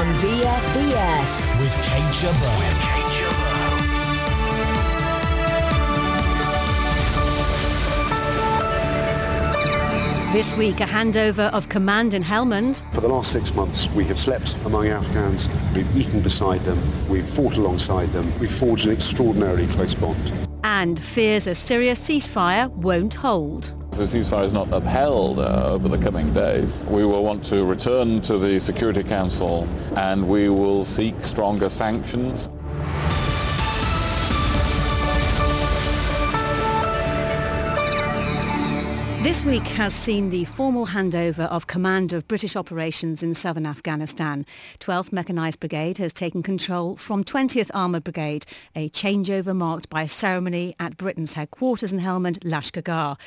This on BFBS. with Kate Jabbar. This week, a handover of command in Helmand. For the last six months, we have slept among Afghans, we've eaten beside them, we've fought alongside them, we've forged an extraordinarily close bond. and fears a Syria ceasefire won't hold. The ceasefire is not upheld uh, over the coming days, we will want to return to the Security Council and we will seek stronger sanctions. This week has seen the formal handover of command of British operations in southern Afghanistan. 12th Mechanised Brigade has taken control from 20th Armoured Brigade, a changeover marked by a ceremony at Britain's headquarters in Helmand, Lashkargah.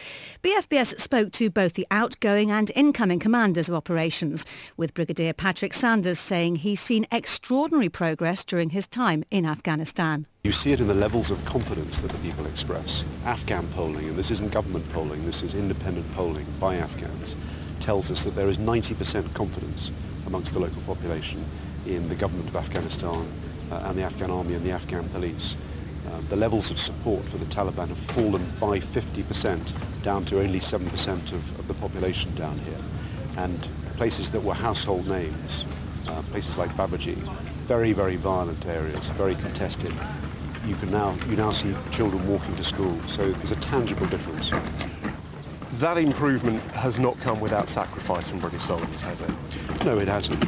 BFBS spoke to both the outgoing and incoming commanders of operations, with Brigadier Patrick Sanders saying he's seen extraordinary progress during his time in Afghanistan. You see it in the levels of confidence that the people express. Afghan polling, and this isn't government polling, this is independent polling by Afghans, tells us that there is 90% confidence amongst the local population in the government of Afghanistan uh, and the Afghan army and the Afghan police. Uh, the levels of support for the Taliban have fallen by 50% down to only 7% of, of the population down here. And places that were household names, uh, places like Babaji, very, very violent areas, very contested. You can now you now see children walking to school, so there's a tangible difference. That improvement has not come without sacrifice from British soldiers, has it? No, it hasn't.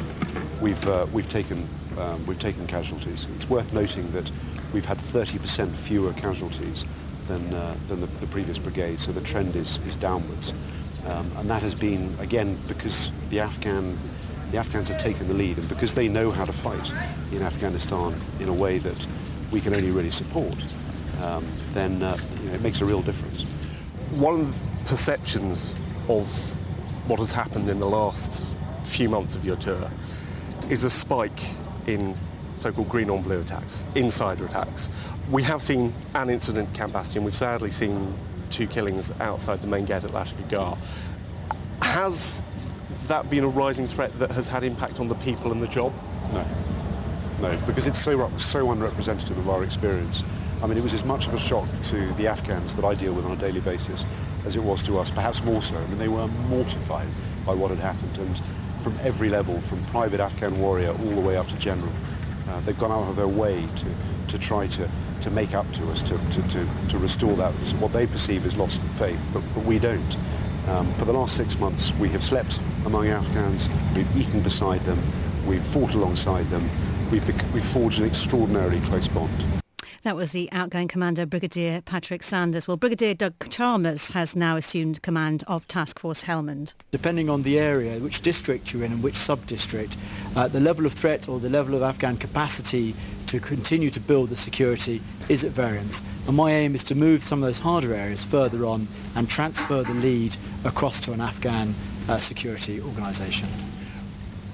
We've uh, we've taken um, we've taken casualties. It's worth noting that we've had 30% fewer casualties than uh, than the, the previous brigade, so the trend is is downwards, um, and that has been again because the Afghan the Afghans have taken the lead, and because they know how to fight in Afghanistan in a way that we can only really support. Um, then uh, you know, it makes a real difference. One of the perceptions of what has happened in the last few months of your tour is a spike in so-called green on blue attacks, insider attacks. We have seen an incident at Camp Bastion. We've sadly seen two killings outside the main gate at Lashkar Has that been a rising threat that has had impact on the people and the job? No. Because it's so, so unrepresentative of our experience. I mean, it was as much of a shock to the Afghans that I deal with on a daily basis as it was to us, perhaps more so. I mean, they were mortified by what had happened, and from every level, from private Afghan warrior all the way up to general, uh, they've gone out of their way to, to try to, to make up to us, to, to, to, to restore that, what they perceive as lost faith, but, but we don't. Um, for the last six months, we have slept among Afghans, we've eaten beside them, we've fought alongside them, we've, we've forged an extraordinarily close bond. That was the outgoing commander, Brigadier Patrick Sanders. Well, Brigadier Doug Chalmers has now assumed command of Task Force Helmand. Depending on the area, which district you're in and which sub-district, uh, the level of threat or the level of Afghan capacity to continue to build the security is at variance. And my aim is to move some of those harder areas further on and transfer the lead across to an Afghan uh, security organisation.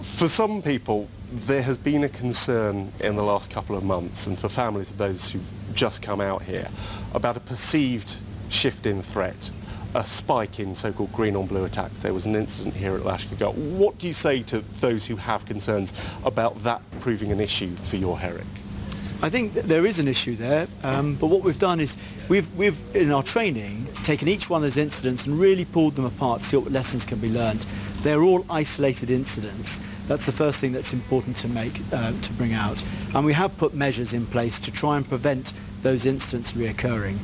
For some people, there has been a concern in the last couple of months, and for families of those who've just come out here, about a perceived shift in threat, a spike in so-called green on blue attacks. There was an incident here at Lashkar. What do you say to those who have concerns about that proving an issue for your Herrick? I think there is an issue there, um, but what we've done is we've, we've, in our training, taken each one of those incidents and really pulled them apart to see what lessons can be learned. They're all isolated incidents. That's the first thing that's important to make, uh, to bring out. And we have put measures in place to try and prevent those incidents reoccurring.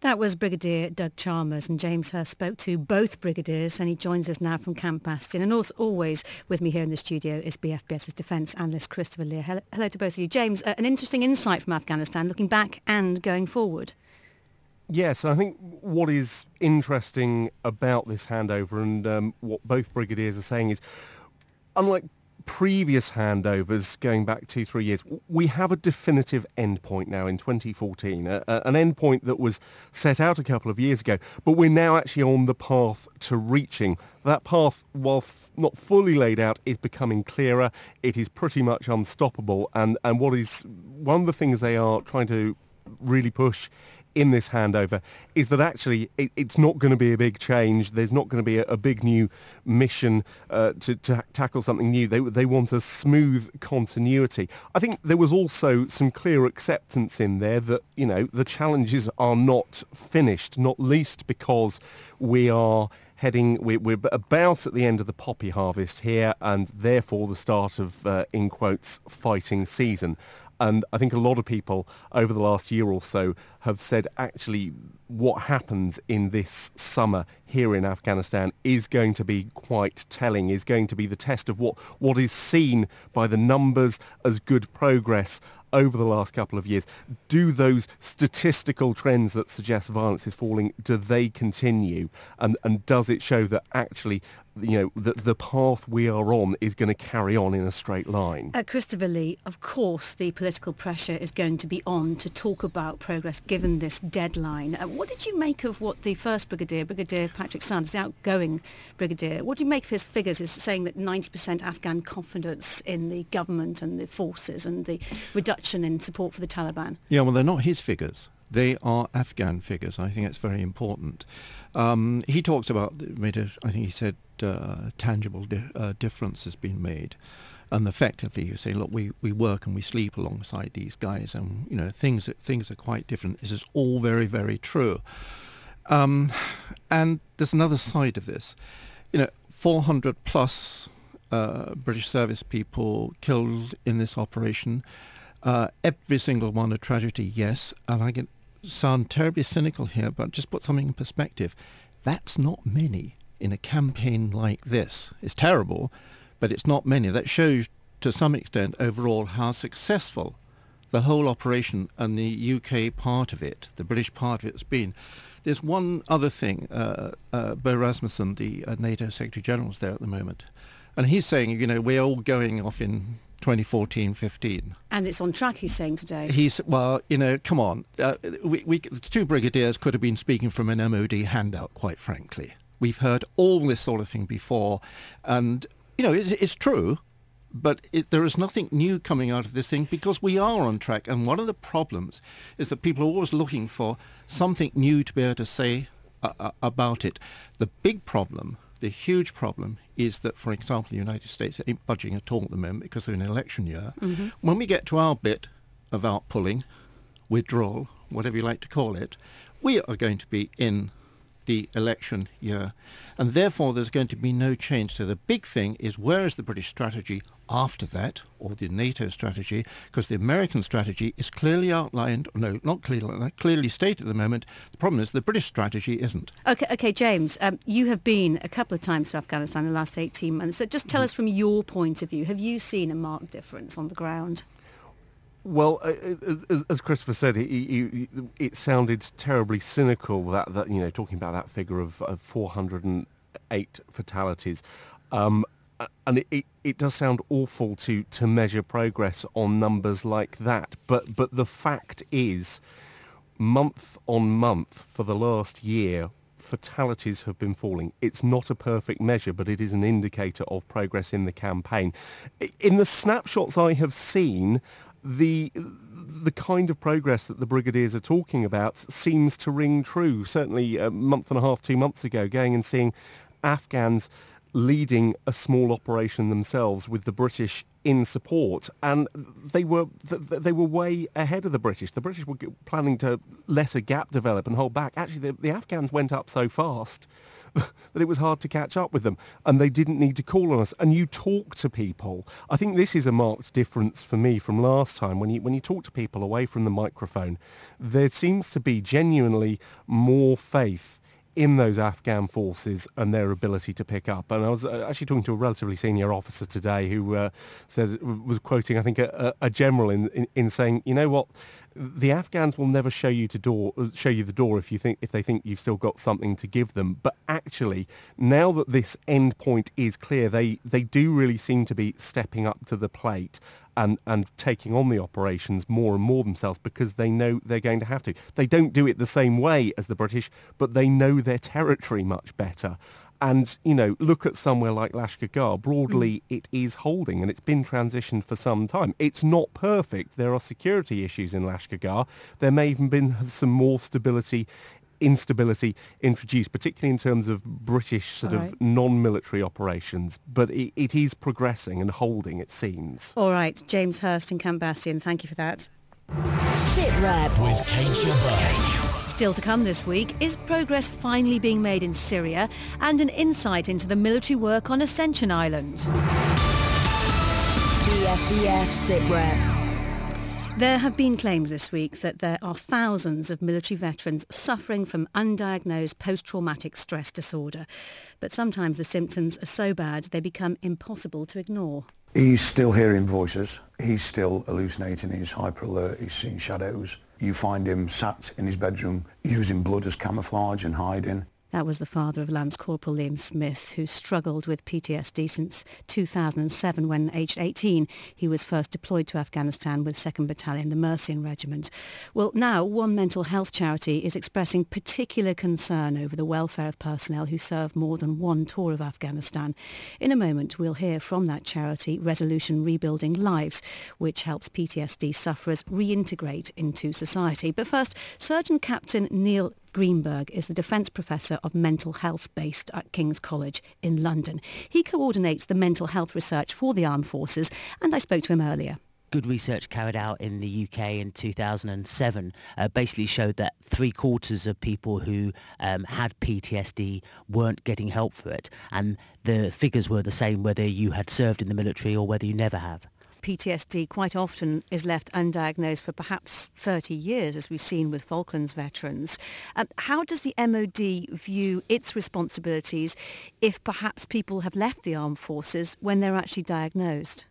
That was Brigadier Doug Chalmers and James Hurst spoke to both brigadiers and he joins us now from Camp Bastion and also always with me here in the studio is BFBS's defence analyst Christopher Lee. Hello, hello to both of you. James, uh, an interesting insight from Afghanistan looking back and going forward. Yes, I think what is interesting about this handover and um, what both brigadiers are saying is, unlike previous handovers going back two, three years, we have a definitive endpoint now in 2014, a, a, an endpoint that was set out a couple of years ago, but we're now actually on the path to reaching. That path, while f- not fully laid out, is becoming clearer. It is pretty much unstoppable, and, and what is one of the things they are trying to really push in this handover is that actually it, it's not going to be a big change. There's not going to be a, a big new mission uh, to, to tackle something new. They, they want a smooth continuity. I think there was also some clear acceptance in there that, you know, the challenges are not finished, not least because we are heading, we're, we're, about at the end of the poppy harvest here and therefore the start of, uh, in quotes, fighting season. And I think a lot of people over the last year or so have said actually what happens in this summer here in Afghanistan is going to be quite telling, is going to be the test of what, what is seen by the numbers as good progress over the last couple of years. Do those statistical trends that suggest violence is falling, do they continue? And, and does it show that actually you know, the, the path we are on is going to carry on in a straight line. Uh, Christopher Lee, of course the political pressure is going to be on to talk about progress given this deadline. Uh, what did you make of what the first Brigadier, Brigadier Patrick Sanders, the outgoing Brigadier, what do you make of his figures? Is saying that 90% Afghan confidence in the government and the forces and the reduction in support for the Taliban? Yeah, well, they're not his figures. They are Afghan figures. I think it's very important. Um, he talks about, made a, I think he said uh, tangible di- uh, difference has been made. And effectively, you say, look, we, we work and we sleep alongside these guys, and you know things things are quite different. This is all very very true. Um, and there's another side of this. You know, 400 plus uh, British service people killed in this operation. Uh, every single one a tragedy, yes. And I can sound terribly cynical here, but just put something in perspective. That's not many in a campaign like this. It's terrible, but it's not many. That shows to some extent overall how successful the whole operation and the UK part of it, the British part of it has been. There's one other thing. Uh, uh, Fogh Rasmussen, the uh, NATO Secretary General, is there at the moment. And he's saying, you know, we're all going off in 2014-15. And it's on track, he's saying today. He's, well, you know, come on. Uh, we, we, the two brigadiers could have been speaking from an MOD handout, quite frankly. We've heard all this sort of thing before. And, you know, it's, it's true, but it, there is nothing new coming out of this thing because we are on track. And one of the problems is that people are always looking for something new to be able to say uh, uh about it. The big problem, the huge problem, is that, for example, the United States ain't budging at all at the moment because they're in an election year. Mm-hmm. When we get to our bit of outpulling, withdrawal, whatever you like to call it, we are going to be in the election year. And therefore, there's going to be no change. So the big thing is where is the British strategy after that, or the NATO strategy? Because the American strategy is clearly outlined, no, not clearly, clearly stated at the moment. The problem is the British strategy isn't. Okay, okay, James, um, you have been a couple of times to Afghanistan in the last 18 months. So just tell mm-hmm. us from your point of view, have you seen a marked difference on the ground? Well, uh, uh as, Christopher said, he, he, it sounded terribly cynical that, that you know talking about that figure of, of 408 fatalities, um, and it, it, it, does sound awful to to measure progress on numbers like that. But but the fact is, month on month for the last year, fatalities have been falling. It's not a perfect measure, but it is an indicator of progress in the campaign. In the snapshots I have seen, the the kind of progress that the brigadiers are talking about seems to ring true. Certainly a month and a half, two months ago, going and seeing Afghans leading a small operation themselves with the British in support, and they were they were way ahead of the British. The British were planning to let a gap develop and hold back. Actually, the, the Afghans went up so fast that it was hard to catch up with them and they didn't need to call on us. And you talk to people. I think this is a marked difference for me from last time. When you, when you talk to people away from the microphone, there seems to be genuinely more faith in those Afghan forces and their ability to pick up. And I was uh, actually talking to a relatively senior officer today who uh, said was quoting, I think, a, a general in, in, in saying, you know what, the Afghans will never show you to door show you the door if you think if they think you've still got something to give them. But actually, now that this end point is clear, they they do really seem to be stepping up to the plate and and taking on the operations more and more themselves because they know they're going to have to. They don't do it the same way as the British, but they know their territory much better. And, you know, look at somewhere like Lashkar Gah. Broadly, mm. it is holding and it's been transitioned for some time. It's not perfect. There are security issues in Lashkar Gah. There may even been some more stability instability introduced, particularly in terms of British sort All of non-military operations. But it, it is progressing and holding, it seems. All right, James Hurst in Camp Bastion, thank you for that. Sit Rep with Kate Jabbar. Still to come this week, is progress finally being made in Syria and an insight into the military work on Ascension Island. BFBS Sit Rep. There have been claims this week that there are thousands of military veterans suffering from undiagnosed post-traumatic stress disorder. But sometimes the symptoms are so bad they become impossible to ignore. He's still hearing voices. He's still hallucinating. He's hyper alert. He's seeing shadows. You find him sat in his bedroom using blood as camouflage and hiding. That was the father of Lance Corporal Liam Smith, who struggled with PTSD since 2007 when, aged 18, he was first deployed to Afghanistan with 2nd Battalion, the Mercian Regiment. Well, now one mental health charity is expressing particular concern over the welfare of personnel who serve more than one tour of Afghanistan. In a moment, we'll hear from that charity, Resolution Rebuilding Lives, which helps PTSD sufferers reintegrate into society. But first, Surgeon Captain Neil Greenberg is the Defence Professor of Mental Health based at King's College in London. He coordinates the mental health research for the armed forces and I spoke to him earlier good research carried out in the UK in 2007 uh, basically showed that three quarters of people who um, had PTSD weren't getting help for it. And the figures were the same whether you had served in the military or whether you never have. PTSD quite often is left undiagnosed for perhaps 30 years, as we've seen with Falklands veterans. Um, how does the MOD view its responsibilities if perhaps people have left the armed forces when they're actually diagnosed?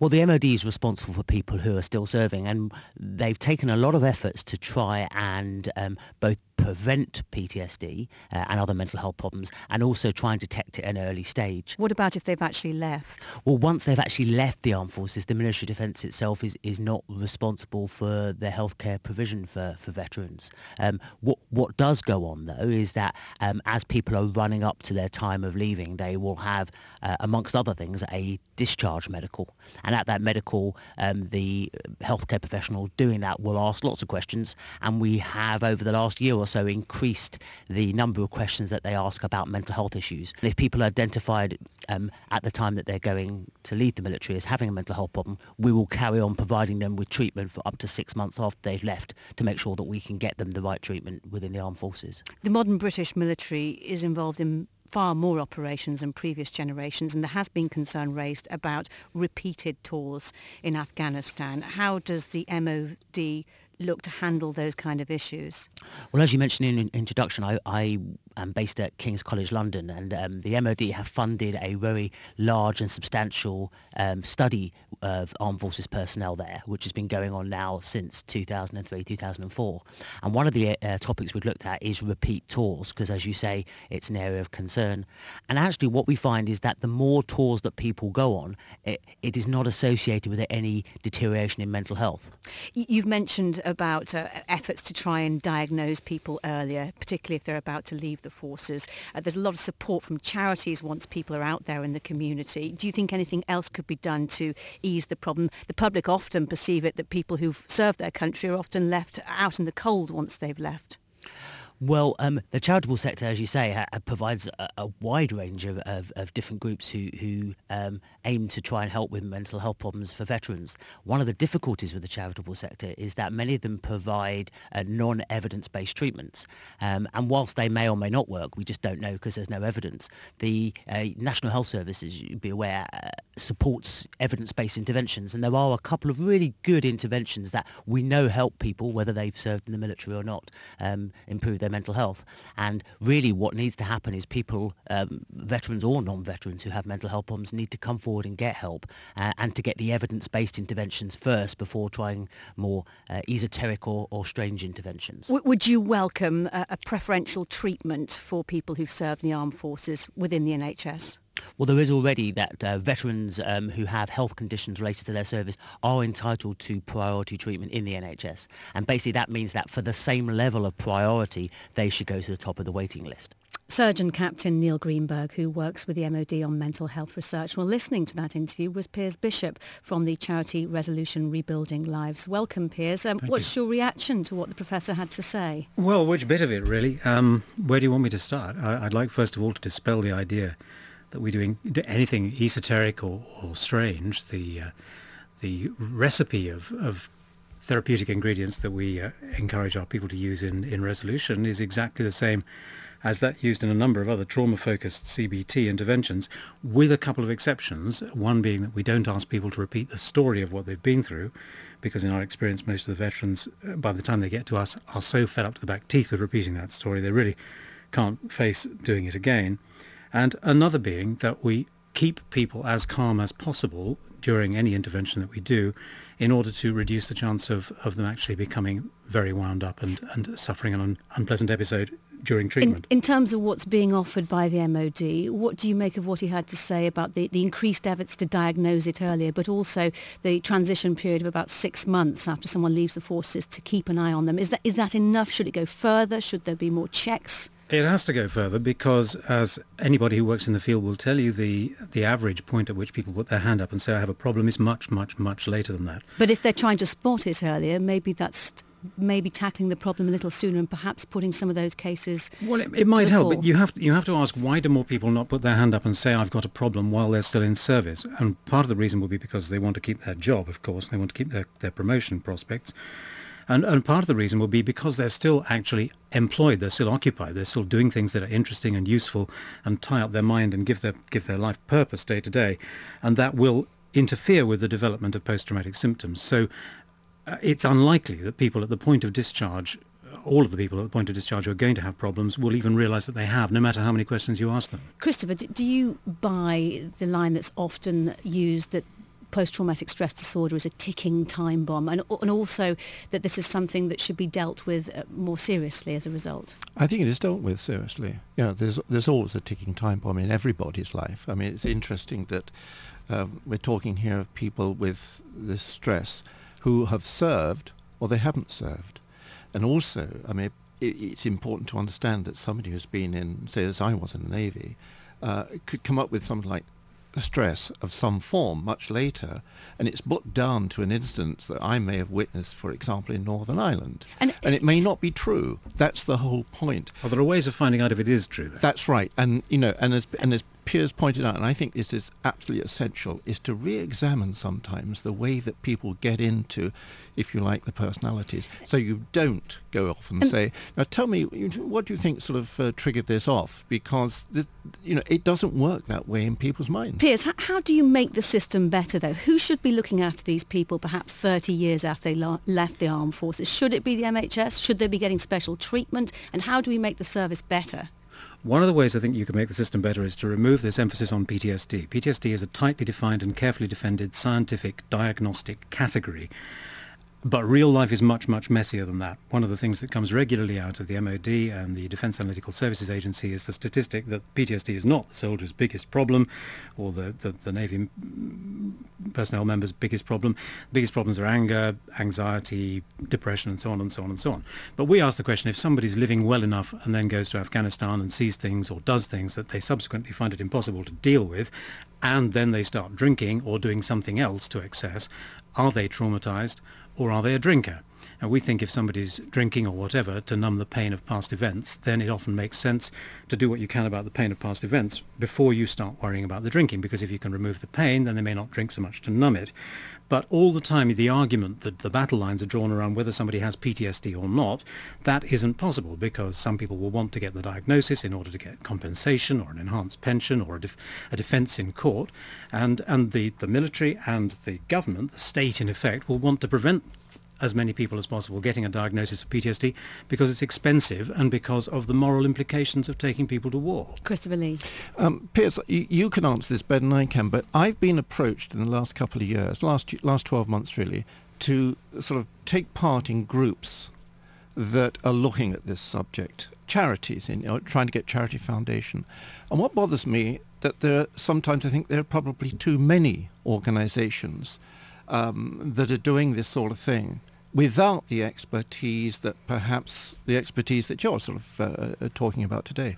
Well, the MOD is responsible for people who are still serving, and they've taken a lot of efforts to try and um, both prevent PTSD uh, and other mental health problems and also try and detect it at an early stage. What about if they've actually left? Well, once they've actually left the armed forces, the military defence itself is, is not responsible for the healthcare provision for, for veterans. Um, what, what does go on, though, is that um, as people are running up to their time of leaving, they will have, uh, amongst other things, a discharge medical. And at that medical, um, the healthcare professional doing that will ask lots of questions. And we have, over the last year or also increased the number of questions that they ask about mental health issues. And if people are identified um, at the time that they're going to leave the military as having a mental health problem, we will carry on providing them with treatment for up to six months after they've left to make sure that we can get them the right treatment within the armed forces. The modern British military is involved in far more operations than previous generations and there has been concern raised about repeated tours in Afghanistan. How does the MOD look to handle those kind of issues? Well, as you mentioned in introduction, I, I am based at King's College London, and um, the MOD have funded a very large and substantial um, study of armed forces personnel there, which has been going on now since 2003, 2004. And one of the uh, topics we've looked at is repeat tours, because as you say, it's an area of concern. And actually what we find is that the more tours that people go on, it, it is not associated with any deterioration in mental health. You've mentioned about uh, efforts to try and diagnose people earlier, particularly if they're about to leave the forces. Uh, there's a lot of support from charities once people are out there in the community. Do you think anything else could be done to ease the problem? The public often perceive it that people who've served their country are often left out in the cold once they've left. Well, um, the charitable sector, as you say, ha- provides a, a, wide range of, of, of, different groups who, who um, aim to try and help with mental health problems for veterans. One of the difficulties with the charitable sector is that many of them provide uh, non-evidence-based treatments. Um, and whilst they may or may not work, we just don't know because there's no evidence. The uh, National Health Service, as you'd be aware, uh, supports evidence-based interventions. And there are a couple of really good interventions that we know help people, whether they've served in the military or not, um, improve their their mental health. And really what needs to happen is people, um, veterans or non-veterans who have mental health problems need to come forward and get help uh, and to get the evidence-based interventions first before trying more uh, esoteric or, or, strange interventions. W- would you welcome a, a preferential treatment for people who've served in the armed forces within the NHS? Well, there is already that uh, veterans um, who have health conditions related to their service are entitled to priority treatment in the NHS. And basically that means that for the same level of priority, they should go to the top of the waiting list. Surgeon Captain Neil Greenberg, who works with the MOD on mental health research. Well, listening to that interview was Piers Bishop from the charity Resolution Rebuilding Lives. Welcome, Piers. Um, what's you. your reaction to what the professor had to say? Well, which bit of it, really? Um, where do you want me to start? I, would like, first of all, to dispel the idea that we're doing anything esoteric or, or strange. The, uh, the recipe of, of therapeutic ingredients that we uh, encourage our people to use in, in resolution is exactly the same as that used in a number of other trauma-focused CBT interventions, with a couple of exceptions. One being that we don't ask people to repeat the story of what they've been through, because in our experience, most of the veterans, uh, by the time they get to us, are so fed up to the back teeth with repeating that story, they really can't face doing it again. And another being that we keep people as calm as possible during any intervention that we do in order to reduce the chance of, of them actually becoming very wound up and, and suffering an un, unpleasant episode during treatment. In, in, terms of what's being offered by the MOD, what do you make of what he had to say about the, the increased efforts to diagnose it earlier, but also the transition period of about six months after someone leaves the forces to keep an eye on them? Is that, is that enough? Should it go further? Should there be more checks? It has to go further because, as anybody who works in the field will tell you, the the average point at which people put their hand up and say, I have a problem is much, much, much later than that. But if they're trying to spot it earlier, maybe that's maybe tackling the problem a little sooner and perhaps putting some of those cases well it, it might help but you have to, you have to ask why do more people not put their hand up and say I've got a problem while they're still in service? And part of the reason will be because they want to keep their job of course. They want to keep their, their promotion prospects and, and part of the reason will be because they're still actually employed, they're still occupied, they're still doing things that are interesting and useful and tie up their mind and give their, give their life purpose day to day. And that will interfere with the development of post-traumatic symptoms. So uh, it's unlikely that people at the point of discharge all of the people at the point of discharge who are going to have problems will even realise that they have, no matter how many questions you ask them. Christopher, do you buy the line that's often used that post-traumatic stress disorder is a ticking time bomb and, and also that this is something that should be dealt with uh, more seriously as a result? I think it is dealt with seriously. You know, there's, there's always a ticking time bomb in everybody's life. I mean, it's interesting that uh, we're talking here of people with this stress who have served or they haven't served. And also, I mean, it, it's important to understand that somebody who's been in, say, as I was in the Navy, uh, could come up with something like stress of some form much later, and it's put down to an instance that I may have witnessed, for example, in Northern Ireland. And, and it may not be true. That's the whole point. Well, there are ways of finding out if it is true. That's right. And, you know, and as, and as Piers pointed out, and I think this is absolutely essential, is to re-examine sometimes the way that people get into, if you like, the personalities. So you don't go off and, and say, now tell me, what do you think sort of uh, triggered this off? Because, the, you know, it doesn't work that way in people's minds. Piers, how, how do you make the system better, though? Who should be looking after these people perhaps 30 years after they la- left the armed forces? Should it be the NHS? Should they be getting special treatment? And how do we make the service better? One of the ways I think you can make the system better is to remove this emphasis on PTSD. PTSD is a tightly defined and carefully defended scientific diagnostic category but real life is much, much messier than that. One of the things that comes regularly out of the MOD and the Defence Analytical Services Agency is the statistic that PTSD is not the soldier's biggest problem or the, the, the Navy personnel member's biggest problem. The biggest problems are anger, anxiety, depression, and so on and so on and so on. But we ask the question, if somebody's living well enough and then goes to Afghanistan and sees things or does things that they subsequently find it impossible to deal with, and then they start drinking or doing something else to excess, are they traumatized? Or are they a drinker? And we think if somebody's drinking or whatever to numb the pain of past events, then it often makes sense to do what you can about the pain of past events before you start worrying about the drinking, because if you can remove the pain, then they may not drink so much to numb it. But all the time, the argument that the battle lines are drawn around whether somebody has PTSD or not, that isn't possible because some people will want to get the diagnosis in order to get compensation or an enhanced pension or a, def- a defence in court. And, and the, the military and the government, the state in effect, will want to prevent as many people as possible getting a diagnosis of PTSD because it's expensive and because of the moral implications of taking people to war. Christopher Lee. Um, Piers, you, you, can answer this better than I can, but I've been approached in the last couple of years, last, last 12 months really, to sort of take part in groups that are looking at this subject, charities, in, you know, trying to get charity foundation. And what bothers me that there are, sometimes I think there are probably too many organizations um, that are doing this sort of thing without the expertise that perhaps the expertise that you're sort of uh, uh, talking about today.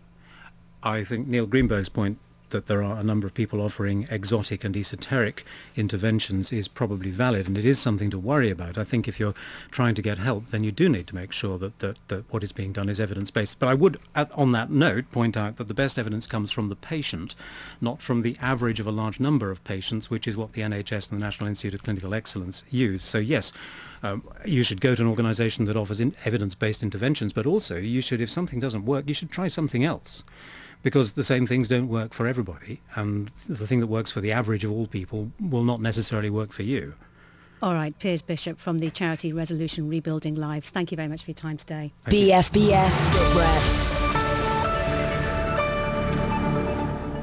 I think Neil Greenberg's point that there are a number of people offering exotic and esoteric interventions is probably valid and it is something to worry about. I think if you're trying to get help, then you do need to make sure that, that, that what is being done is evidence-based. But I would, at, on that note, point out that the best evidence comes from the patient, not from the average of a large number of patients, which is what the NHS and the National Institute of Clinical Excellence use. So yes, um, you should go to an organisation that offers in evidence-based interventions, but also you should, if something doesn't work, you should try something else because the same things don't work for everybody, and the thing that works for the average of all people will not necessarily work for you. All right, Piers Bishop from the charity Resolution Rebuilding Lives. Thank you very much for your time today. BFBS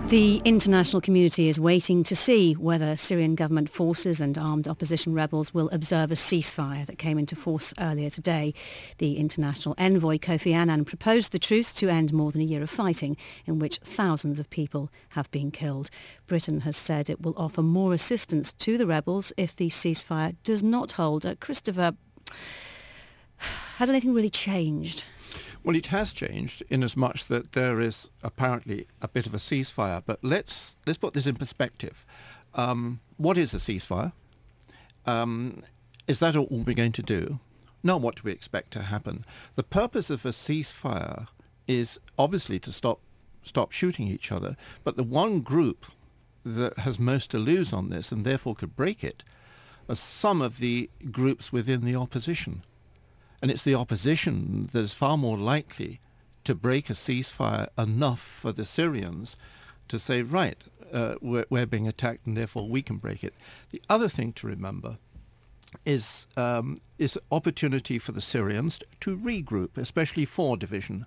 The international community is waiting to see whether Syrian government forces and armed opposition rebels will observe a ceasefire that came into force earlier today. The international envoy Kofi Annan proposed the truce to end more than a year of fighting in which thousands of people have been killed. Britain has said it will offer more assistance to the rebels if the ceasefire does not hold. Uh, Christopher, has anything really changed? Well, it has changed in as much that there is apparently a bit of a ceasefire. But let's let's put this in perspective. Um, what is a ceasefire? Um, is that all we're going to do? No. What do we expect to happen? The purpose of a ceasefire is obviously to stop stop shooting each other. But the one group that has most to lose on this and therefore could break it are some of the groups within the opposition. And it's the opposition that is far more likely to break a ceasefire enough for the Syrians to say, right, uh, we're, we're, being attacked and therefore we can break it. The other thing to remember is um, is opportunity for the Syrians to regroup, especially 4 Division.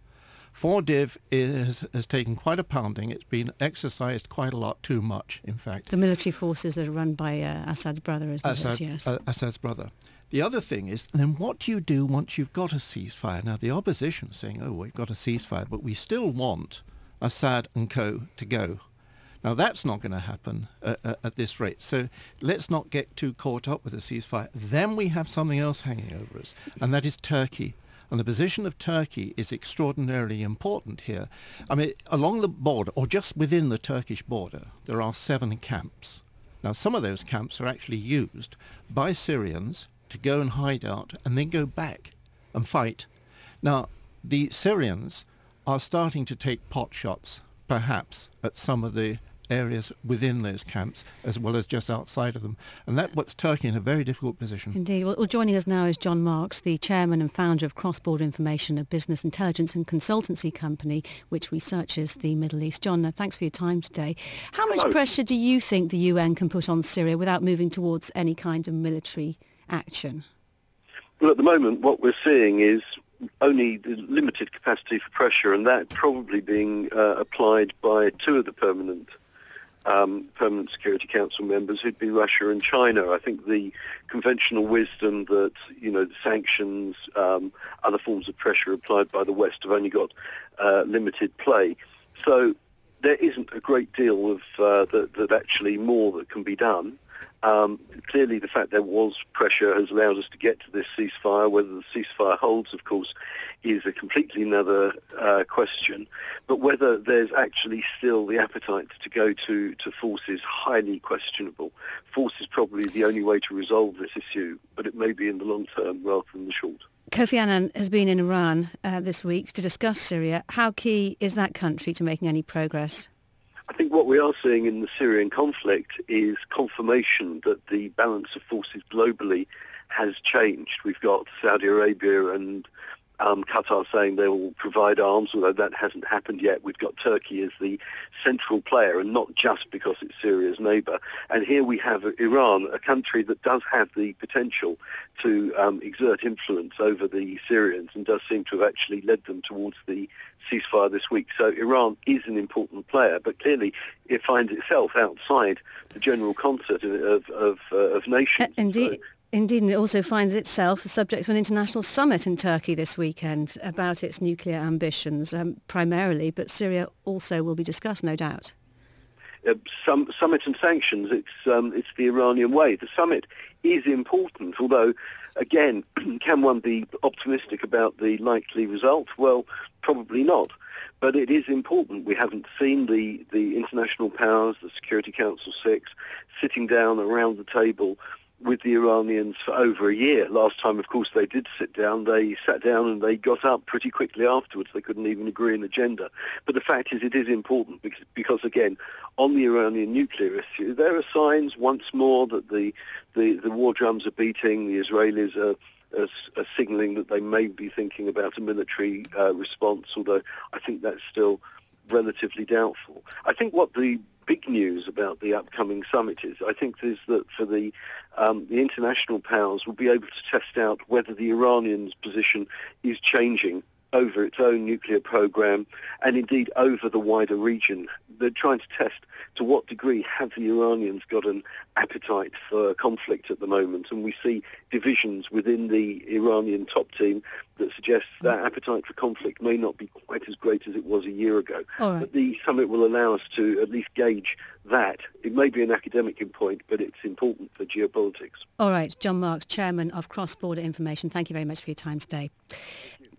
4 Div is, has taken quite a pounding. It's been exercised quite a lot, too much, in fact. The military forces that are run by uh, Assad's brother, isn't Assad, it? Yes. Uh, Assad's brother. The other thing is, then what do you do once you've got a ceasefire? Now, the opposition is saying, oh, we've got a ceasefire, but we still want Assad and co to go. Now, that's not going to happen uh, uh, at this rate. So let's not get too caught up with a ceasefire. Then we have something else hanging over us, and that is Turkey. And the position of Turkey is extraordinarily important here. I mean, along the border, or just within the Turkish border, there are seven camps. Now, some of those camps are actually used by Syrians to go and hide out and then go back and fight. Now, the Syrians are starting to take pot shots, perhaps, at some of the areas within those camps as well as just outside of them. And that puts Turkey in a very difficult position. Indeed. Well, joining us now is John Marks, the chairman and founder of Cross Border Information, a business intelligence and consultancy company which researches the Middle East. John, uh, thanks for your time today. How much Hello. pressure do you think the UN can put on Syria without moving towards any kind of military action? Well, at the moment, what we're seeing is only the limited capacity for pressure, and that probably being uh, applied by two of the permanent um, permanent Security Council members, who'd be Russia and China. I think the conventional wisdom that you know sanctions, um, other forms of pressure applied by the West have only got uh, limited play. So there isn't a great deal of uh, that, that actually more that can be done. Um, clearly, the fact there was pressure has allowed us to get to this ceasefire. Whether the ceasefire holds, of course, is a completely another uh, question. But whether there's actually still the appetite to go to, to force is highly questionable. Force is probably the only way to resolve this issue, but it may be in the long term rather than the short. Kofi Annan has been in Iran uh, this week to discuss Syria. How key is that country to making any progress? I think what we are seeing in the Syrian conflict is confirmation that the balance of forces globally has changed. We've got Saudi Arabia and um, Qatar saying they will provide arms, although that hasn't happened yet. We've got Turkey as the central player, and not just because it's Syria's neighbour. And here we have Iran, a country that does have the potential to um, exert influence over the Syrians and does seem to have actually led them towards the ceasefire this week. So Iran is an important player, but clearly it finds itself outside the general concert of, of, uh, of nations. Uh, indeed. So, Indeed, and it also finds itself the subject of an international summit in Turkey this weekend about its nuclear ambitions, um, primarily, but Syria also will be discussed, no doubt. uh, sum, summit and sanctions. It's um, it's the Iranian way. The summit is important, although again, can one be optimistic about the likely result? Well, probably not. But it is important. We haven't seen the, the international powers, the Security Council 6, sitting down around the table with the Iranians for over a year. Last time, of course, they did sit down. They sat down and they got up pretty quickly afterwards. They couldn't even agree an agenda. But the fact is, it is important because, because again, on the Iranian nuclear issue, there are signs once more that the, the, the war drums are beating. The Israelis are, are, are signalling that they may be thinking about a military uh, response, although I think that's still relatively doubtful. I think what the big news about the upcoming summit is, I think, is that for the um, the international powers will be able to test out whether the Iranians' position is changing over its own nuclear program and indeed over the wider region. They're trying to test to what degree have the Iranians got an appetite for conflict at the moment and we see divisions within the Iranian top team that suggests that appetite for conflict may not be quite as great as it was a year ago. Right. But the summit will allow us to at least gauge that. It may be an academic point, but it's important for geopolitics. All right, John Marks, Chairman of Cross Border Information, thank you very much for your time today.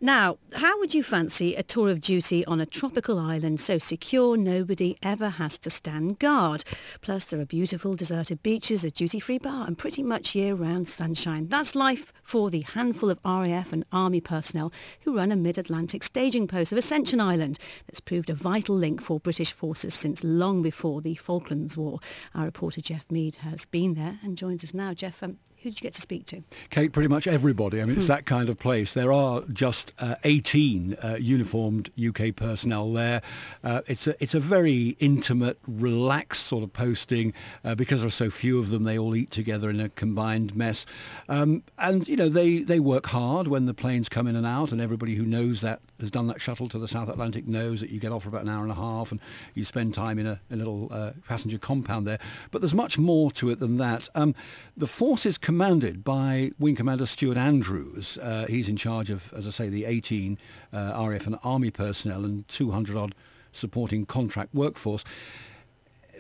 Now, how would you fancy a tour of duty on a tropical island so secure nobody ever has to stand guard? Plus, there are beautiful deserted beaches, a duty-free bar and pretty much year-round sunshine. That's life for the handful of RAF and Army personnel who run a mid-Atlantic staging post of Ascension Island that's proved a vital link for British forces since long before the Falklands War. Our reporter Jeff Mead has been there and joins us now. Jeff, um, who did you get to speak to? Kate, pretty much everybody. I mean, it's Hmm. that kind of place. There are just uh, 18 uh, uniformed UK personnel there. Uh, it's a it's a very intimate, relaxed sort of posting uh, because there are so few of them. They all eat together in a combined mess, um, and you know they they work hard when the planes come in and out. And everybody who knows that has done that shuttle to the South Atlantic knows that you get off for about an hour and a half and you spend time in a, a little uh, passenger compound there. But there's much more to it than that. Um, the force is commanded by Wing Commander Stuart Andrews. Uh, he's in charge of, as I say, the 18 uh, RAF and Army personnel and 200 odd supporting contract workforce.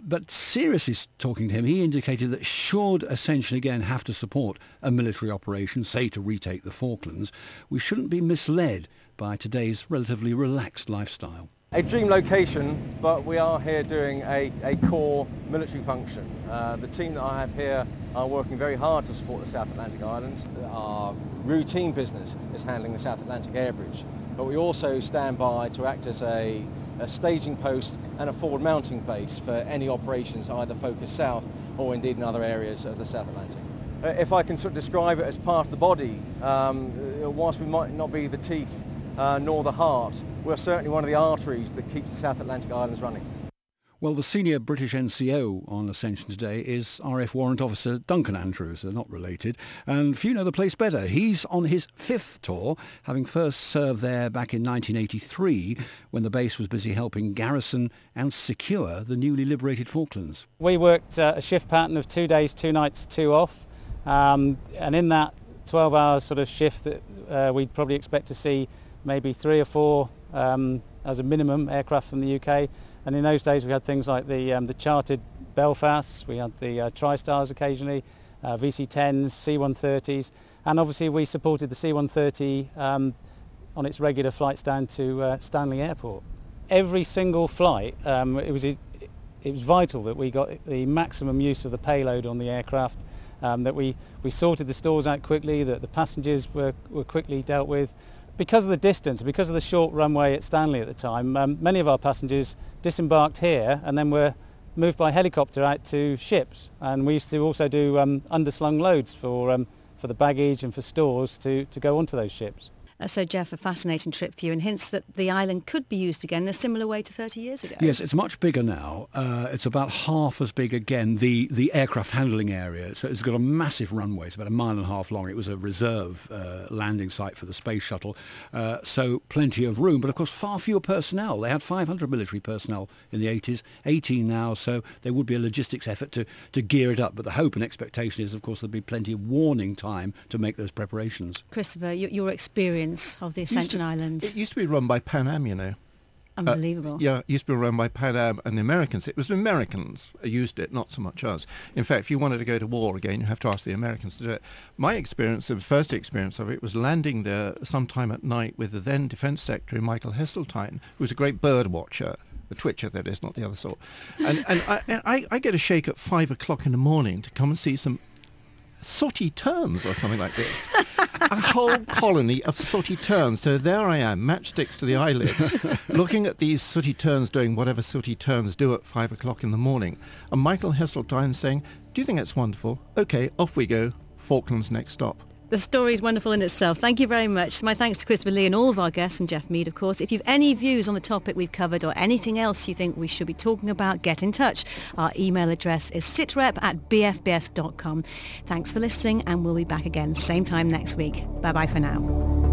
But seriously talking to him, he indicated that should Ascension again have to support a military operation, say to retake the Falklands, we shouldn't be misled by today's relatively relaxed lifestyle. A dream location, but we are here doing a, a core military function. Uh, the team that I have here are working very hard to support the South Atlantic Islands. Our routine business is handling the South Atlantic Air Bridge, but we also stand by to act as a, a staging post and a forward mounting base for any operations either focused south or indeed in other areas of the South Atlantic. Uh, If I can sort of describe it as part of the body, um, uh, whilst we might not be the teeth uh, nor the heart, we're certainly one of the arteries that keeps the South Atlantic Islands running. Well, the senior British NCO on Ascension today is RAF Warrant Officer Duncan Andrews. They're not related. And few know the place better. He's on his fifth tour, having first served there back in 1983 when the base was busy helping garrison and secure the newly liberated Falklands. We worked uh, a shift pattern of two days, two nights, two off. Um, and in that 12 hour sort of shift that uh, we'd probably expect to see maybe three or four um, as a minimum aircraft from the UK. And in those days we had things like the, um, the chartered Belfasts, we had the uh, TriStars occasionally, uh, VC-10s, C-130s, and obviously we supported the C-130 um, on its regular flights down to uh, Stanley Airport. Every single flight, um, it was it was vital that we got the maximum use of the payload on the aircraft, um, that we, we sorted the stores out quickly, that the passengers were, were quickly dealt with. Because of the distance, because of the short runway at Stanley at the time, um, many of our passengers disembarked here and then were moved by helicopter out to ships. And we used to also do um, underslung loads for, um, for the baggage and for stores to, to go onto those ships. Uh, so, Jeff, a fascinating trip for you and hints that the island could be used again in a similar way to 30 years ago. Yes, it's much bigger now. Uh, it's about half as big again, the, the aircraft handling area. So it's got a massive runway. It's about a mile and a half long. It was a reserve uh, landing site for the space shuttle. Uh, so plenty of room, but of course far fewer personnel. They had 500 military personnel in the 80s, 18 now, so there would be a logistics effort to, to gear it up. But the hope and expectation is, of course, there'll be plenty of warning time to make those preparations. Christopher, your, your experience of the Used to- Ascension Islands. It used to be run by Pan Am, you know. Unbelievable. Uh, yeah, it used to be run by Pan Am and the Americans. It was the Americans who used it, not so much us. In fact, if you wanted to go to war again, you have to ask the Americans to do it. My experience, the first experience of it, was landing there sometime at night with the then Defence Secretary, Michael Heseltine, who was a great bird watcher. A twitcher, that is, not the other sort. And, and I, I, I get a shake at five o'clock in the morning to come and see some sooty terns or something like this. A whole colony of sooty terns. So there I am, matchsticks to the eyelids, looking at these sooty terns doing whatever sooty terns do at five o'clock in the morning. And Michael Heseltine saying, do you think that's wonderful? Okay, off we go. Falklands next stop. The story is wonderful in itself. Thank you very much. My thanks to Christopher Lee and all of our guests and Jeff Mead, of course. If you've any views on the topic we've covered or anything else you think we should be talking about, get in touch. Our email address is sitrep at bfbs.com. Thanks for listening and we'll be back again same time next week. Bye-bye for now.